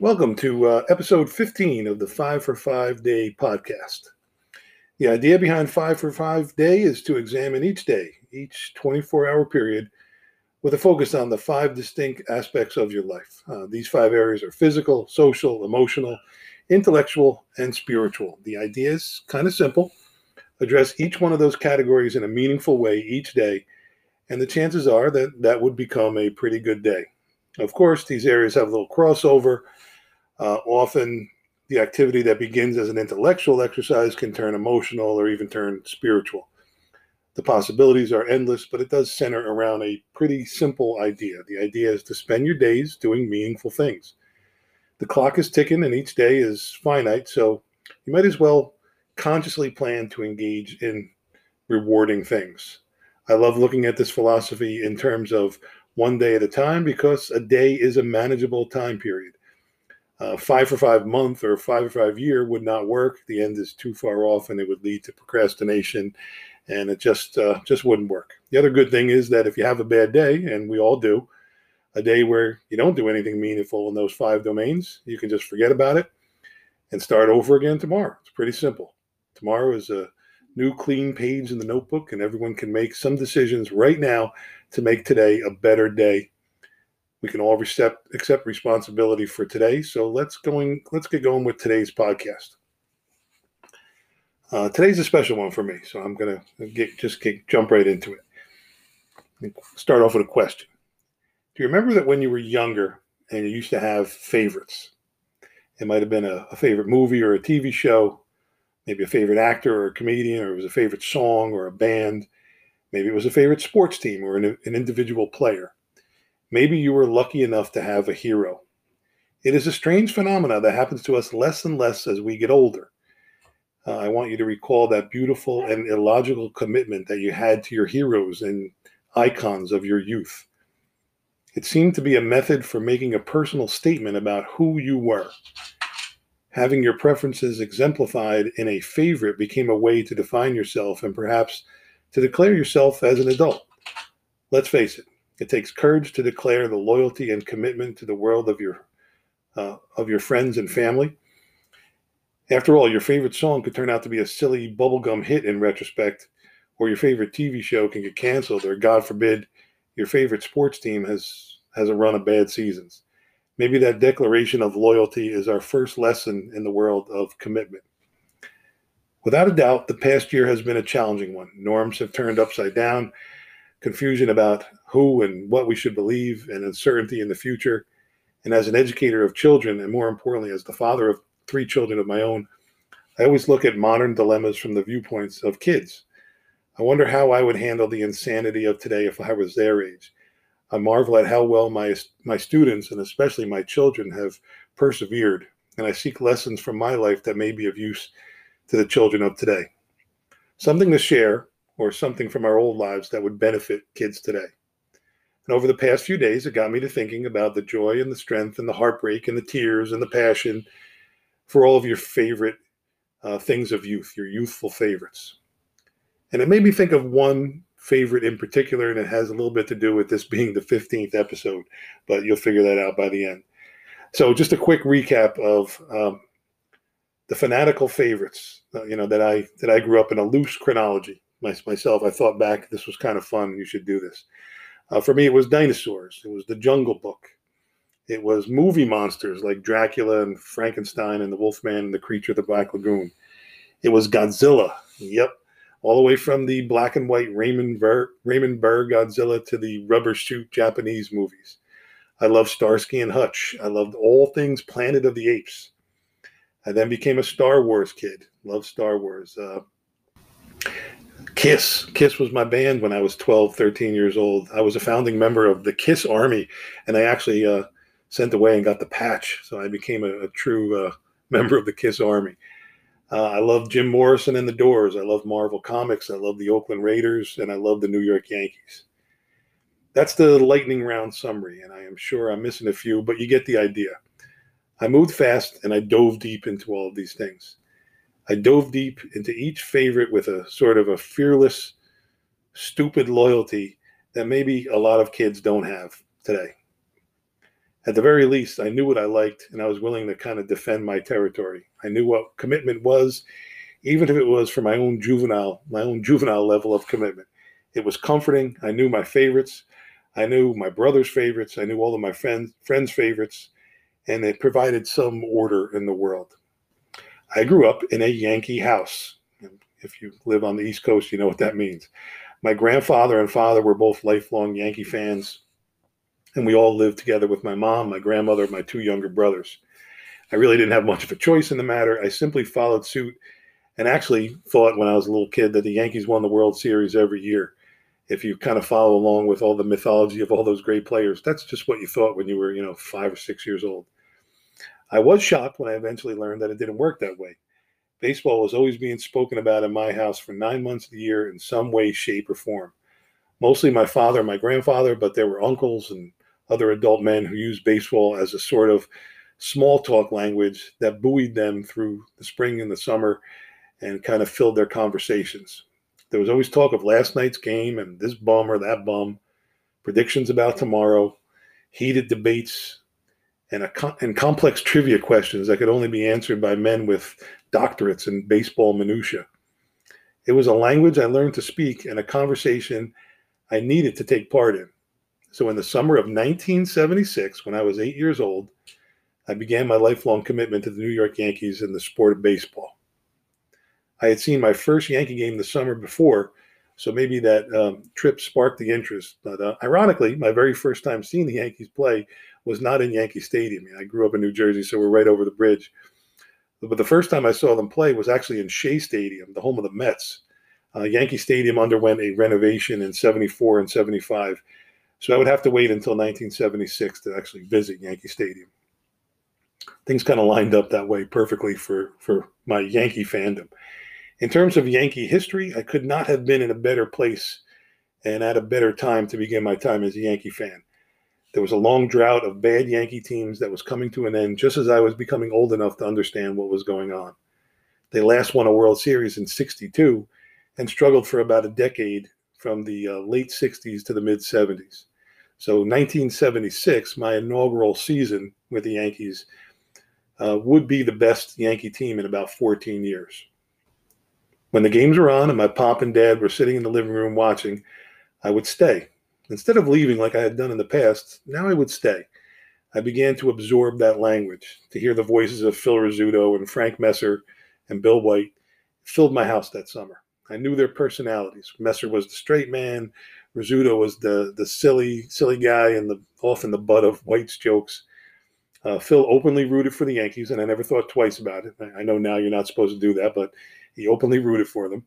Welcome to uh, episode 15 of the Five for Five Day podcast. The idea behind Five for Five Day is to examine each day, each 24 hour period, with a focus on the five distinct aspects of your life. Uh, these five areas are physical, social, emotional, intellectual, and spiritual. The idea is kind of simple address each one of those categories in a meaningful way each day, and the chances are that that would become a pretty good day. Of course, these areas have a little crossover uh, often, the activity that begins as an intellectual exercise can turn emotional or even turn spiritual. The possibilities are endless, but it does center around a pretty simple idea. The idea is to spend your days doing meaningful things. The clock is ticking and each day is finite, so you might as well consciously plan to engage in rewarding things. I love looking at this philosophy in terms of one day at a time because a day is a manageable time period uh, five for five month or five for five year would not work. The end is too far off, and it would lead to procrastination, and it just uh, just wouldn't work. The other good thing is that if you have a bad day, and we all do, a day where you don't do anything meaningful in those five domains, you can just forget about it and start over again tomorrow. It's pretty simple. Tomorrow is a new clean page in the notebook, and everyone can make some decisions right now to make today a better day we can all accept responsibility for today. So let's going let's get going with today's podcast. Uh, today's a special one for me, so I'm gonna get just get, jump right into it. Start off with a question. Do you remember that when you were younger and you used to have favorites? It might have been a, a favorite movie or a TV show, maybe a favorite actor or a comedian, or it was a favorite song or a band. Maybe it was a favorite sports team or an, an individual player. Maybe you were lucky enough to have a hero. It is a strange phenomenon that happens to us less and less as we get older. Uh, I want you to recall that beautiful and illogical commitment that you had to your heroes and icons of your youth. It seemed to be a method for making a personal statement about who you were. Having your preferences exemplified in a favorite became a way to define yourself and perhaps to declare yourself as an adult. Let's face it, it takes courage to declare the loyalty and commitment to the world of your uh, of your friends and family. After all, your favorite song could turn out to be a silly bubblegum hit in retrospect, or your favorite TV show can get canceled, or God forbid, your favorite sports team has has a run of bad seasons. Maybe that declaration of loyalty is our first lesson in the world of commitment. Without a doubt, the past year has been a challenging one. Norms have turned upside down, confusion about who and what we should believe, and uncertainty in the future. And as an educator of children, and more importantly, as the father of three children of my own, I always look at modern dilemmas from the viewpoints of kids. I wonder how I would handle the insanity of today if I was their age. I marvel at how well my my students and especially my children have persevered, and I seek lessons from my life that may be of use to the children of today. Something to share or something from our old lives that would benefit kids today. And over the past few days, it got me to thinking about the joy and the strength and the heartbreak and the tears and the passion for all of your favorite uh, things of youth, your youthful favorites. And it made me think of one favorite in particular, and it has a little bit to do with this being the 15th episode, but you'll figure that out by the end. So, just a quick recap of um, the fanatical favorites, uh, you know, that I that I grew up in a loose chronology my, myself, I thought back, this was kind of fun. You should do this. Uh, for me, it was dinosaurs. It was the Jungle Book. It was movie monsters like Dracula and Frankenstein and the Wolfman and the Creature of the Black Lagoon. It was Godzilla. Yep, all the way from the black and white Raymond Burr, Raymond Burr Godzilla to the rubber shoot Japanese movies. I loved Starsky and Hutch. I loved all things Planet of the Apes. I then became a Star Wars kid. Loved Star Wars. Uh, Kiss. Kiss was my band when I was 12, 13 years old. I was a founding member of the Kiss Army, and I actually uh, sent away and got the patch. So I became a, a true uh, member of the Kiss Army. Uh, I love Jim Morrison and the Doors. I love Marvel Comics. I love the Oakland Raiders, and I love the New York Yankees. That's the lightning round summary, and I am sure I'm missing a few, but you get the idea. I moved fast and I dove deep into all of these things. I dove deep into each favorite with a sort of a fearless, stupid loyalty that maybe a lot of kids don't have today. At the very least, I knew what I liked and I was willing to kind of defend my territory. I knew what commitment was, even if it was for my own juvenile, my own juvenile level of commitment. It was comforting. I knew my favorites. I knew my brother's favorites. I knew all of my friends friends' favorites, and it provided some order in the world. I grew up in a Yankee house. If you live on the East Coast, you know what that means. My grandfather and father were both lifelong Yankee fans, and we all lived together with my mom, my grandmother, my two younger brothers. I really didn't have much of a choice in the matter. I simply followed suit and actually thought when I was a little kid that the Yankees won the World Series every year if you kind of follow along with all the mythology of all those great players. That's just what you thought when you were, you know, five or six years old. I was shocked when I eventually learned that it didn't work that way. Baseball was always being spoken about in my house for nine months of the year in some way, shape, or form. Mostly my father and my grandfather, but there were uncles and other adult men who used baseball as a sort of small talk language that buoyed them through the spring and the summer and kind of filled their conversations. There was always talk of last night's game and this bum or that bum, predictions about tomorrow, heated debates, and, a, and complex trivia questions that could only be answered by men with doctorates in baseball minutia. It was a language I learned to speak and a conversation I needed to take part in. So, in the summer of 1976, when I was eight years old, I began my lifelong commitment to the New York Yankees and the sport of baseball. I had seen my first Yankee game the summer before, so maybe that um, trip sparked the interest. But uh, ironically, my very first time seeing the Yankees play was not in Yankee Stadium. I grew up in New Jersey, so we're right over the bridge. But the first time I saw them play was actually in Shea Stadium, the home of the Mets. Uh, Yankee Stadium underwent a renovation in 74 and 75. So I would have to wait until 1976 to actually visit Yankee Stadium. Things kind of lined up that way perfectly for, for my Yankee fandom. In terms of Yankee history, I could not have been in a better place and at a better time to begin my time as a Yankee fan. There was a long drought of bad Yankee teams that was coming to an end just as I was becoming old enough to understand what was going on. They last won a World Series in 62 and struggled for about a decade from the uh, late 60s to the mid 70s. So 1976, my inaugural season with the Yankees, uh, would be the best Yankee team in about 14 years. When the games were on and my pop and dad were sitting in the living room watching, I would stay. Instead of leaving like I had done in the past, now I would stay. I began to absorb that language, to hear the voices of Phil Rizzuto and Frank Messer and Bill White filled my house that summer. I knew their personalities. Messer was the straight man. Rizzuto was the the silly silly guy and the often the butt of White's jokes. Uh, Phil openly rooted for the Yankees, and I never thought twice about it. I know now you're not supposed to do that, but he openly rooted for them.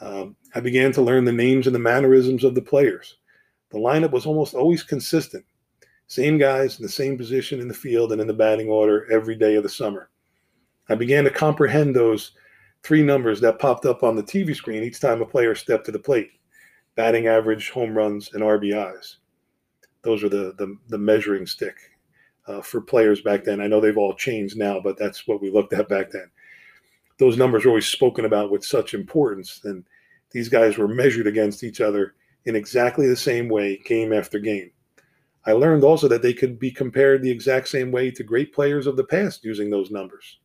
Um, I began to learn the names and the mannerisms of the players. The lineup was almost always consistent. Same guys in the same position in the field and in the batting order every day of the summer. I began to comprehend those three numbers that popped up on the TV screen each time a player stepped to the plate batting average, home runs, and RBIs. Those are the, the, the measuring stick uh, for players back then. I know they've all changed now, but that's what we looked at back then those numbers were always spoken about with such importance. And these guys were measured against each other in exactly the same way, game after game. I learned also that they could be compared the exact same way to great players of the past using those numbers.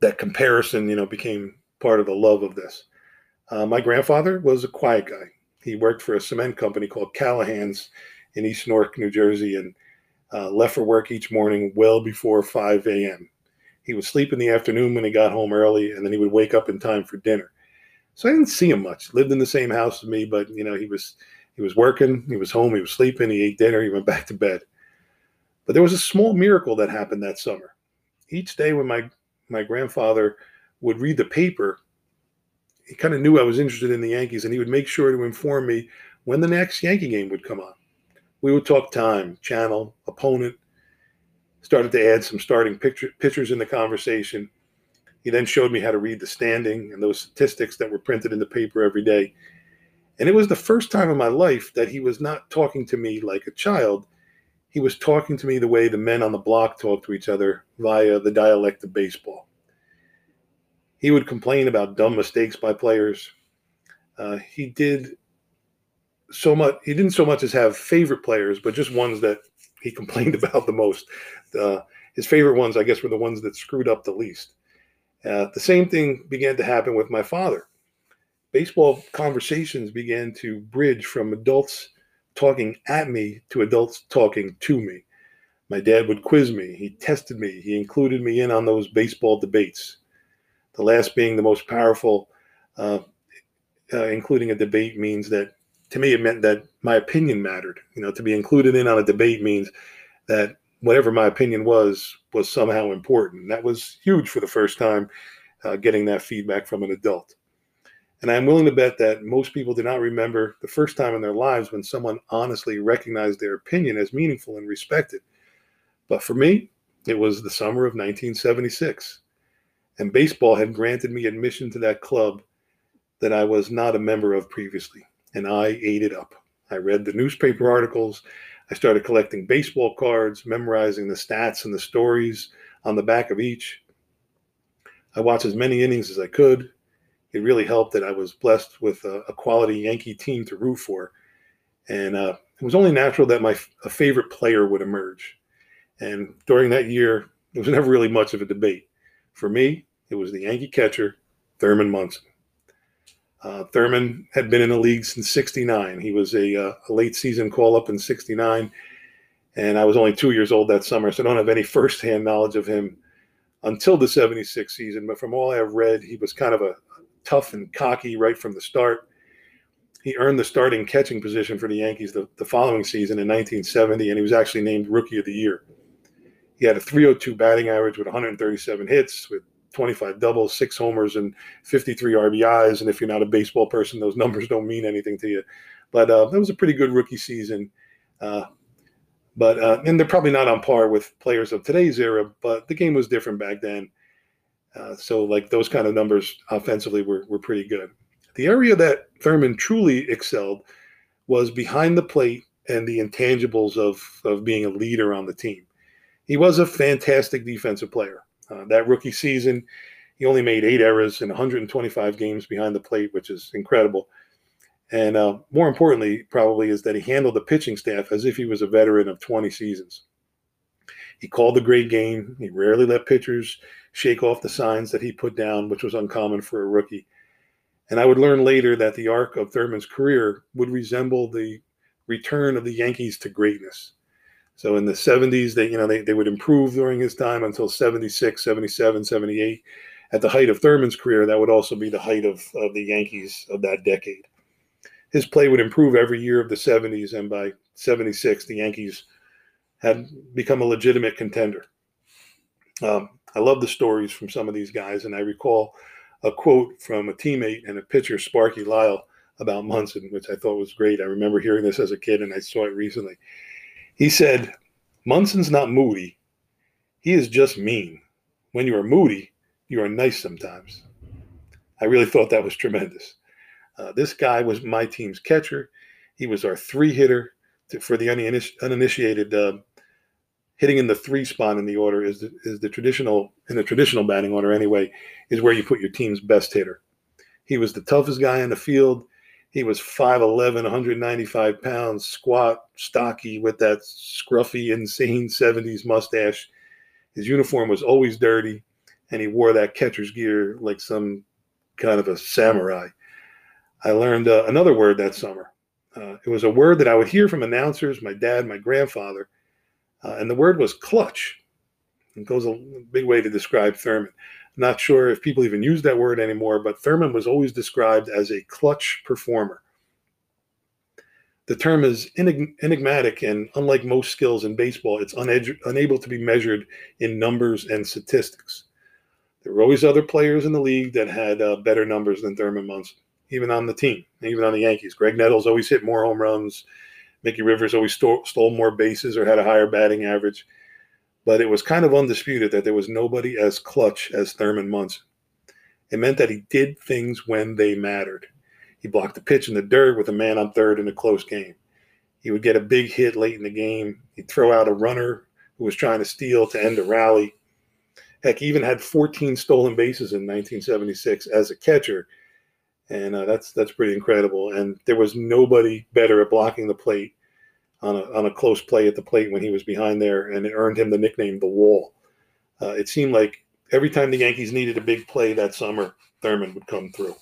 That comparison, you know, became part of the love of this. Uh, my grandfather was a quiet guy. He worked for a cement company called Callahan's in East Newark, New Jersey, and uh, left for work each morning well before 5 a.m. He would sleep in the afternoon when he got home early, and then he would wake up in time for dinner. So I didn't see him much. Lived in the same house as me, but you know he was he was working, he was home, he was sleeping, he ate dinner, he went back to bed. But there was a small miracle that happened that summer. Each day when my my grandfather would read the paper, he kind of knew I was interested in the Yankees, and he would make sure to inform me when the next Yankee game would come on. We would talk time, channel, opponent, started to add some starting pitcher, pitchers in the conversation. He then showed me how to read the standing and those statistics that were printed in the paper every day. And it was the first time in my life that he was not talking to me like a child. He was talking to me the way the men on the block talk to each other via the dialect of baseball. He would complain about dumb mistakes by players. Uh, he did so much. He didn't so much as have favorite players, but just ones that he complained about the most. Uh, his favorite ones, I guess, were the ones that screwed up the least. Uh, the same thing began to happen with my father. Baseball conversations began to bridge from adults talking at me to adults talking to me. My dad would quiz me, he tested me, he included me in on those baseball debates. The last being the most powerful, uh, uh, including a debate means that to me it meant that my opinion mattered. You know, to be included in on a debate means that whatever my opinion was was somehow important. That was huge for the first time, uh, getting that feedback from an adult. And I'm willing to bet that most people do not remember the first time in their lives when someone honestly recognized their opinion as meaningful and respected. But for me, it was the summer of 1976. And baseball had granted me admission to that club that I was not a member of previously. And I ate it up. I read the newspaper articles. I started collecting baseball cards, memorizing the stats and the stories on the back of each. I watched as many innings as I could it really helped that I was blessed with a, a quality Yankee team to root for. And uh, it was only natural that my favorite player would emerge. And during that year, there was never really much of a debate. For me, it was the Yankee catcher, Thurman Munson. Uh, Thurman had been in the league since 69. He was a, uh, a late season call up in 69. And I was only two years old that summer, so I don't have any firsthand knowledge of him until the 76 season. But from all I've read, he was kind of a, tough and cocky right from the start. He earned the starting catching position for the Yankees the, the following season in 1970, and he was actually named Rookie of the Year. He had a 302 batting average with 137 hits, with 25 doubles, six homers, and 53 RBIs. And if you're not a baseball person, those numbers don't mean anything to you. But uh, that was a pretty good rookie season. Uh, but uh, and they're probably not on par with players of today's era, but the game was different back then. Uh, so like those kind of numbers offensively were, were pretty good. The area that Thurman truly excelled was behind the plate and the intangibles of, of being a leader on the team. He was a fantastic defensive player. Uh, that rookie season, he only made eight errors in 125 games behind the plate, which is incredible. And uh, more importantly, probably, is that he handled the pitching staff as if he was a veteran of 20 seasons. He called the great game. He rarely let pitchers shake off the signs that he put down, which was uncommon for a rookie. And I would learn later that the arc of Thurman's career would resemble the return of the Yankees to greatness. So in the 70s, they, you know, they, they would improve during his time until 76, 77, 78. At the height of Thurman's career, that would also be the height of, of the Yankees of that decade. His play would improve every year of the 70s, and by 76, the Yankees had become a legitimate contender. Um, I love the stories from some of these guys, and I recall a quote from a teammate and a pitcher, Sparky Lyle, about Munson, which I thought was great. I remember hearing this as a kid, and I saw it recently. He said, Munson's not moody. He is just mean. When you are moody, you are nice sometimes. I really thought that was tremendous. Uh, this guy was my team's catcher. He was our three hitter to, for the uninitiated uh, hitting in the three spot in the order is the, is the traditional in the traditional batting order anyway is where you put your team's best hitter. He was the toughest guy in the field. He was 5'11, 195 pounds, squat, stocky, with that scruffy, insane 70s mustache. His uniform was always dirty, and he wore that catcher's gear like some kind of a samurai. I learned uh, another word that summer. Uh, it was a word that I would hear from announcers, my dad, my grandfather, uh, and the word was clutch. It goes a big way to describe Thurman. Not sure if people even use that word anymore, but Thurman was always described as a clutch performer. The term is enigmatic, and unlike most skills in baseball, it's unable to be measured in numbers and statistics. There were always other players in the league that had uh, better numbers than Thurman Munson, even on the team, even on the Yankees. Graig Nettles always hit more home runs. Mickey Rivers always stole, stole more bases or had a higher batting average. But it was kind of undisputed that there was nobody as clutch as Thurman Munson. It meant that he did things when they mattered. He blocked a pitch in the dirt with a man on third in a close game. He would get a big hit late in the game. He'd throw out a runner who was trying to steal to end a rally. Heck, he even had 14 stolen bases in 1976 as a catcher. and uh, that's that's pretty incredible. And there was nobody better at blocking the plate on a on a close play at the plate when he was behind there, and it earned him the nickname the Wall. Uh, it seemed like every time the Yankees needed a big play that summer, Thurman would come through.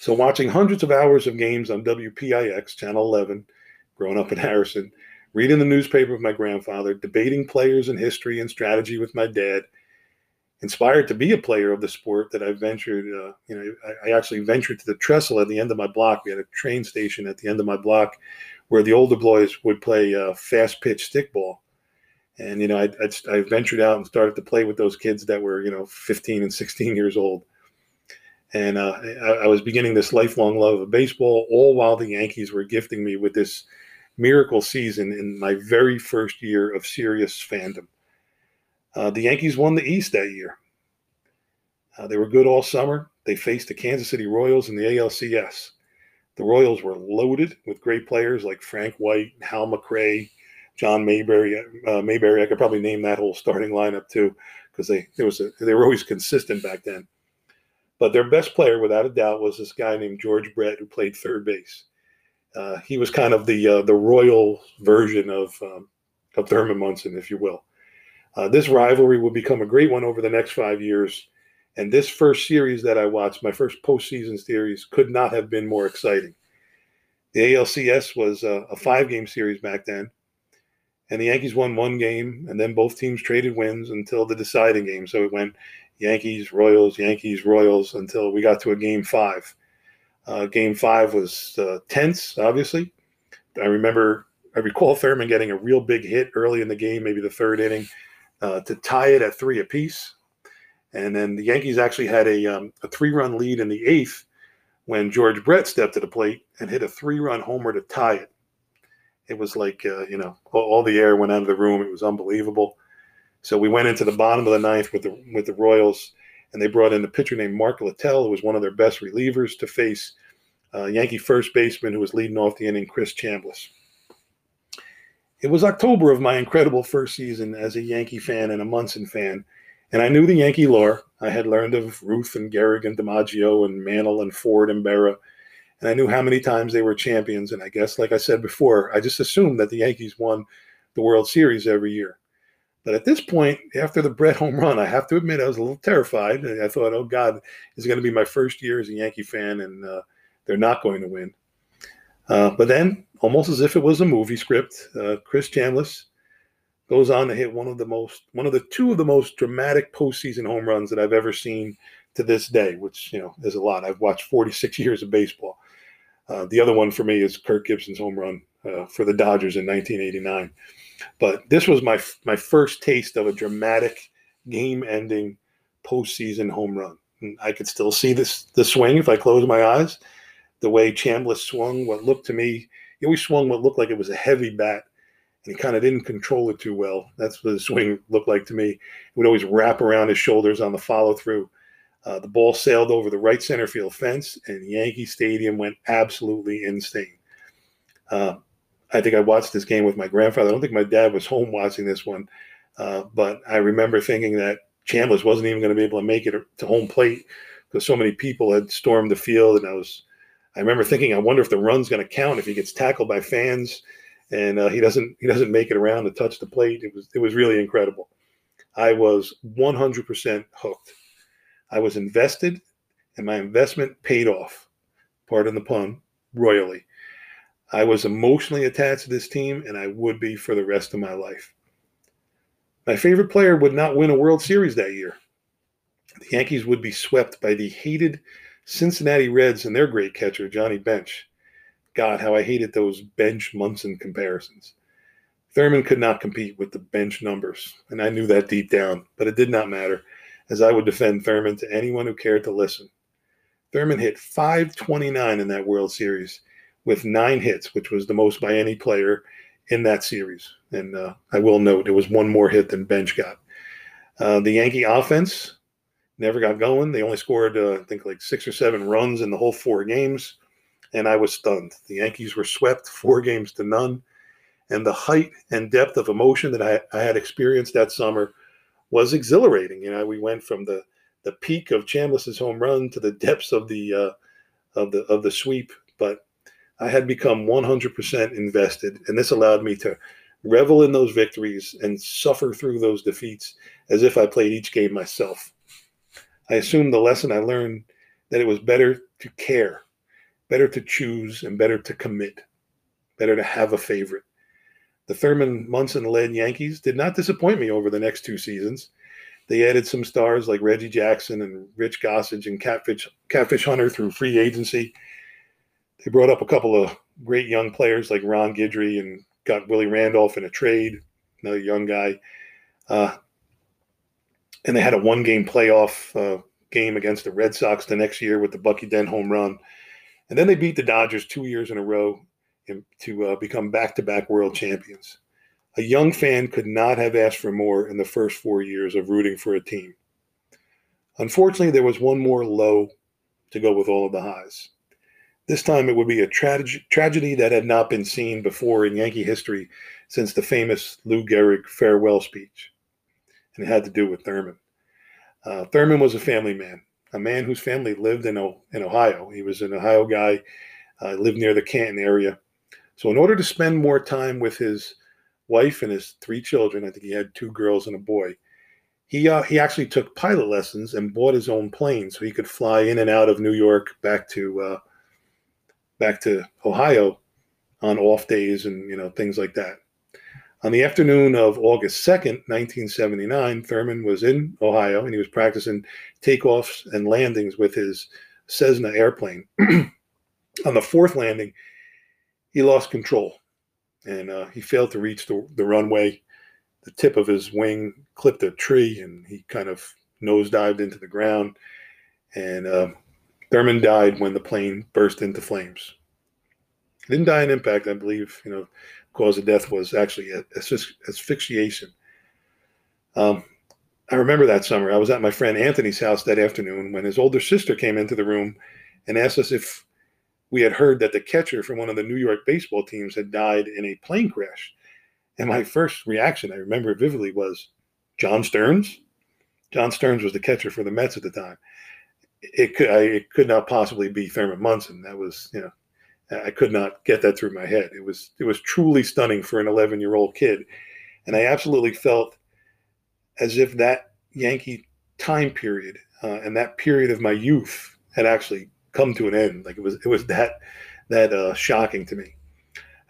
So, watching hundreds of hours of games on WPIX, Channel 11, growing up in Harrison, reading the newspaper with my grandfather, debating players and history and strategy with my dad, inspired to be a player of the sport that I ventured, uh, you know, I, I, actually ventured to the trestle at the end of my block. We had a train station at the end of my block where the older boys would play uh, fast pitch stickball. And, you know, I, I, I, ventured out and started to play with those kids that were, you know, 15 and 16 years old. And uh, I, I was beginning this lifelong love of baseball, all while the Yankees were gifting me with this miracle season in my very first year of serious fandom. Uh, the Yankees won the East that year. Uh, they were good all summer. They faced the Kansas City Royals in the ALCS. The Royals were loaded with great players like Frank White, Hal McRae, John Mayberry. Uh, Mayberry, I could probably name that whole starting lineup too, because they there was a, they were always consistent back then. But their best player, without a doubt, was this guy named George Brett, who played third base. Uh, he was kind of the uh, the royal version of um, of Thurman Munson, if you will. Uh, this rivalry will become a great one over the next five years. And this first series that I watched, my first postseason series, could not have been more exciting. The ALCS was a, a five game series back then. And the Yankees won one game, and then both teams traded wins until the deciding game. So it went Yankees, Royals, Yankees, Royals until we got to a game five. Uh, game five was uh, tense, obviously. I remember, I recall Thurman getting a real big hit early in the game, maybe the third inning uh, to tie it at three apiece. And then the Yankees actually had a, um, a three run lead in the eighth when George Brett stepped to the plate and hit a three run homer to tie it. It was like, uh, you know, all, all, the air went out of the room. It was unbelievable. So we went into the bottom of the ninth with the, with the Royals, and they brought in a pitcher named Mark Littell, who was one of their best relievers, to face uh, Yankee first baseman who was leading off the inning, Chris Chambliss. It was October of my incredible first season as a Yankee fan and a Munson fan, and I knew the Yankee lore. I had learned of Ruth and Gehrig and DiMaggio and Mantle and Ford and Berra, and I knew how many times they were champions. And I guess, like I said before, I just assumed that the Yankees won the World Series every year. But at this point, after the Brett home run, I have to admit I was a little terrified. I thought, oh God, it's going to be my first year as a Yankee fan, and uh, they're not going to win. Uh, but then, almost as if it was a movie script, uh, Chris Chambliss goes on to hit one of the most, one of the two of the most dramatic postseason home runs that I've ever seen to this day, which you know is a lot. I've watched 46 years of baseball. Uh, the other one for me is Kirk Gibson's home run uh, for the Dodgers in 1989. But this was my my first taste of a dramatic, game-ending postseason home run. And I could still see this the swing if I close my eyes the way Chambliss swung what looked to me, he always swung what looked like it was a heavy bat, and he kind of didn't control it too well. That's what the swing looked like to me. It would always wrap around his shoulders on the follow through. Uh, the ball sailed over the right center field fence, and Yankee Stadium went absolutely insane. Uh, I think I watched this game with my grandfather. I don't think my dad was home watching this one, uh, but I remember thinking that Chambliss wasn't even going to be able to make it to home plate because so many people had stormed the field, and I was I remember thinking, I wonder if the run's going to count if he gets tackled by fans and uh, he doesn't he doesn't make it around to touch the plate. It was it was really incredible. I was 100% hooked. I was invested, and my investment paid off. Pardon the pun, royally. I was emotionally attached to this team, and I would be for the rest of my life. My favorite player would not win a World Series that year. The Yankees would be swept by the hated Cincinnati Reds and their great catcher, Johnny Bench. God, how I hated those Bench Munson comparisons. Thurman could not compete with the bench numbers, and I knew that deep down, but it did not matter, as I would defend Thurman to anyone who cared to listen. Thurman hit 529 in that World Series with nine hits, which was the most by any player in that series. And uh, I will note it was one more hit than Bench got. Uh, the Yankee offense never got going. They only scored, uh, I think, like six or seven runs in the whole four games, and I was stunned. The Yankees were swept four games to none, and the height and depth of emotion that I, I had experienced that summer was exhilarating. You know, we went from the the peak of Chambliss's home run to the depths of the uh, of the of the sweep, but I had become 100% invested, and this allowed me to revel in those victories and suffer through those defeats as if I played each game myself. I assumed the lesson I learned that it was better to care, better to choose, and better to commit, better to have a favorite. The Thurman Munson led Yankees did not disappoint me over the next two seasons. They added some stars like Reggie Jackson and Rich Gossage and Catfish, Catfish Hunter through free agency. They brought up a couple of great young players like Ron Guidry and got Willie Randolph in a trade, another young guy. Uh, and they had a one game playoff uh, game against the Red Sox the next year with the Bucky Dent home run. And then they beat the Dodgers two years in a row in, to uh, become back to back world champions. A young fan could not have asked for more in the first four years of rooting for a team. Unfortunately, there was one more low to go with all of the highs. This time it would be a tra- tragedy that had not been seen before in Yankee history since the famous Lou Gehrig farewell speech. And it had to do with Thurman. Uh, Thurman was a family man, a man whose family lived in, o- in Ohio. He was an Ohio guy, uh, lived near the Canton area. So, in order to spend more time with his wife and his three children, I think he had two girls and a boy, he, uh, he actually took pilot lessons and bought his own plane so he could fly in and out of New York back to uh, back to Ohio on off days and you know things like that. On the afternoon of August 2nd, 1979, Thurman was in Ohio and he was practicing takeoffs and landings with his Cessna airplane. on the fourth landing, he lost control and uh, he failed to reach the, the runway. The tip of his wing clipped a tree and he kind of nosedived into the ground. And uh, Thurman died when the plane burst into flames. He didn't die in impact, I believe. You know, cause of death was actually asphyxiation. Um, I remember that summer. I was at my friend Anthony's house that afternoon when his older sister came into the room and asked us if we had heard that the catcher from one of the New York baseball teams had died in a plane crash. And my first reaction, I remember vividly, was John Stearns. John Stearns was the catcher for the Mets at the time it could I, it could not possibly be Thurman Munson. That was you know I could not get that through my head. It was it was truly stunning for an 11 year old kid, and I absolutely felt as if that Yankee time period uh, and that period of my youth had actually come to an end. Like it was it was that that uh, shocking to me.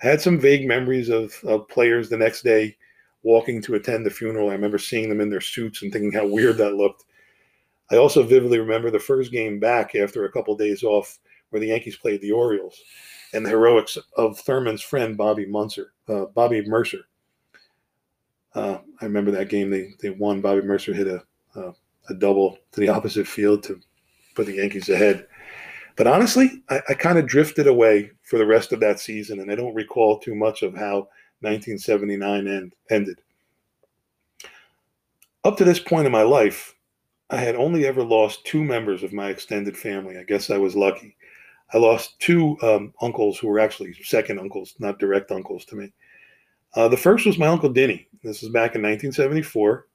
I had some vague memories of, of players the next day walking to attend the funeral. I remember seeing them in their suits and thinking how weird that looked. I also vividly remember the first game back after a couple of days off where the Yankees played the Orioles and the heroics of Thurman's friend Bobby Munzer, uh, Bobby Murcer. Uh, I remember that game. They they won. Bobby Murcer hit a a double to the opposite field to put the Yankees ahead. But honestly, I, I kind of drifted away for the rest of that season, and I don't recall too much of how 1979 end, ended. Up to this point in my life, I had only ever lost two members of my extended family. I guess I was lucky. I lost two um, uncles who were actually second uncles, not direct uncles to me. Uh, the first was my uncle Denny. This was back in 1974.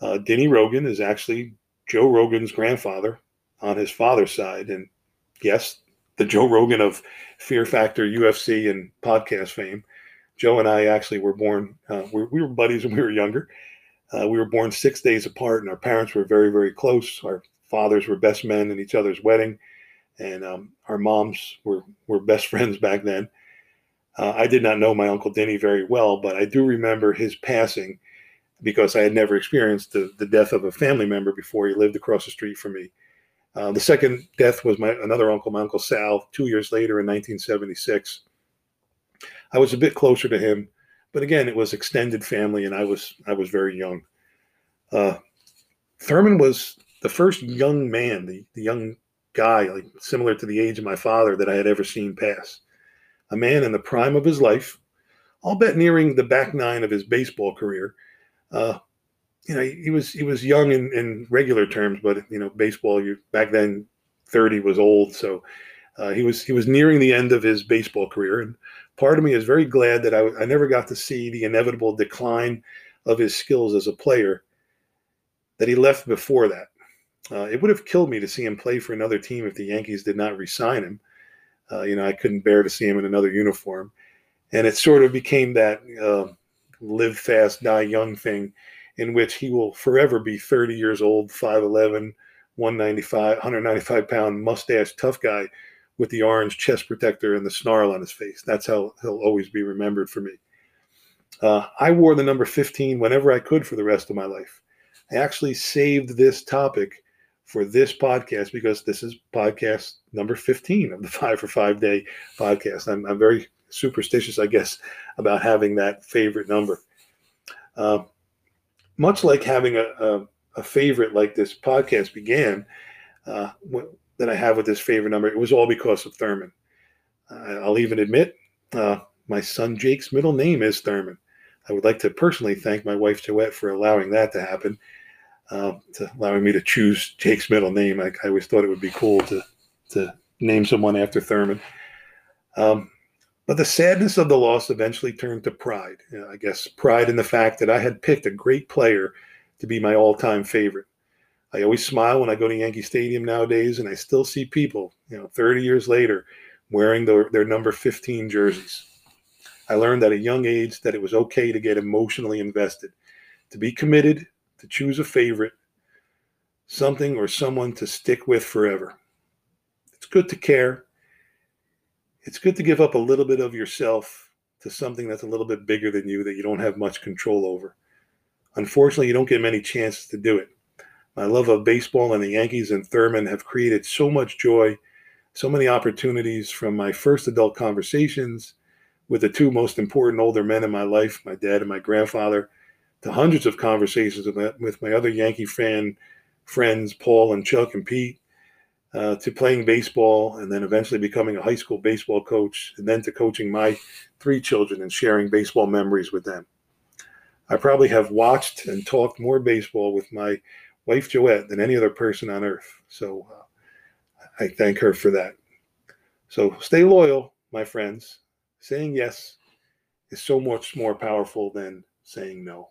Uh, Denny Rogan is actually Joe Rogan's grandfather on his father's side. And yes, the Joe Rogan of Fear Factor, UFC, and podcast fame. Joe and I actually were born, uh, we, we were buddies when we were younger. Uh, we were born six days apart, and our parents were very, very close. Our fathers were best men in each other's wedding, and um, our moms were were best friends back then. Uh, I did not know my uncle Denny very well, but I do remember his passing because I had never experienced the, the death of a family member before. He lived across the street from me. Uh, the second death was my another uncle, my uncle Sal, two years later in 1976. I was a bit closer to him, but again, it was extended family, and I was I was very young. Uh, Thurman was the first young man, the, the young guy, like similar to the age of my father, that I had ever seen pass. A man in the prime of his life, I'll bet nearing the back nine of his baseball career. Uh, you know, he, was he was young in, in regular terms, but you know, baseball you back then, thirty was old, so uh, he was he was nearing the end of his baseball career, and part of me is very glad that I, I never got to see the inevitable decline of his skills as a player that he left before that. Uh, it would have killed me to see him play for another team if the Yankees did not re-sign him. Uh, you know, I couldn't bear to see him in another uniform, and it sort of became that uh, live fast, die young thing, in which he will forever be 30 years old, 5'11", 195, 195 pound mustache tough guy with the orange chest protector and the snarl on his face. That's how he'll always be remembered for me. Uh, I wore the number 15 whenever I could for the rest of my life. I actually saved this topic for this podcast because this is podcast number 15 of the five for five day podcast. I'm, I'm very superstitious, I guess, about having that favorite number. Uh, much like having a, a, a, favorite like this podcast began, uh, that I have with this favorite number, it was all because of Thurman. Uh, I'll even admit uh, my son Jake's middle name is Thurman. I would like to personally thank my wife Joette for allowing that to happen, uh, to allowing me to choose Jake's middle name. I, I, always thought it would be cool to to name someone after Thurman. Um, but the sadness of the loss eventually turned to pride. You know, I guess pride in the fact that I had picked a great player to be my all-time favorite. I always smile when I go to Yankee Stadium nowadays, and I still see people, you know, 30 years later, wearing their, their number 15 jerseys. I learned at a young age that it was okay to get emotionally invested, to be committed, to choose a favorite, something or someone to stick with forever. It's good to care. It's good to give up a little bit of yourself to something that's a little bit bigger than you that you don't have much control over. Unfortunately, you don't get many chances to do it. My love of baseball and the Yankees and Thurman have created so much joy, so many opportunities from my first adult conversations with the two most important older men in my life, my dad and my grandfather, to hundreds of conversations with my other Yankee fan friends, Paul and Chuck and Pete, uh, to playing baseball and then eventually becoming a high school baseball coach, and then to coaching my three children and sharing baseball memories with them. I probably have watched and talked more baseball with my wife Joette than any other person on earth. So uh, I thank her for that. So stay loyal, my friends saying yes is so much more powerful than saying no.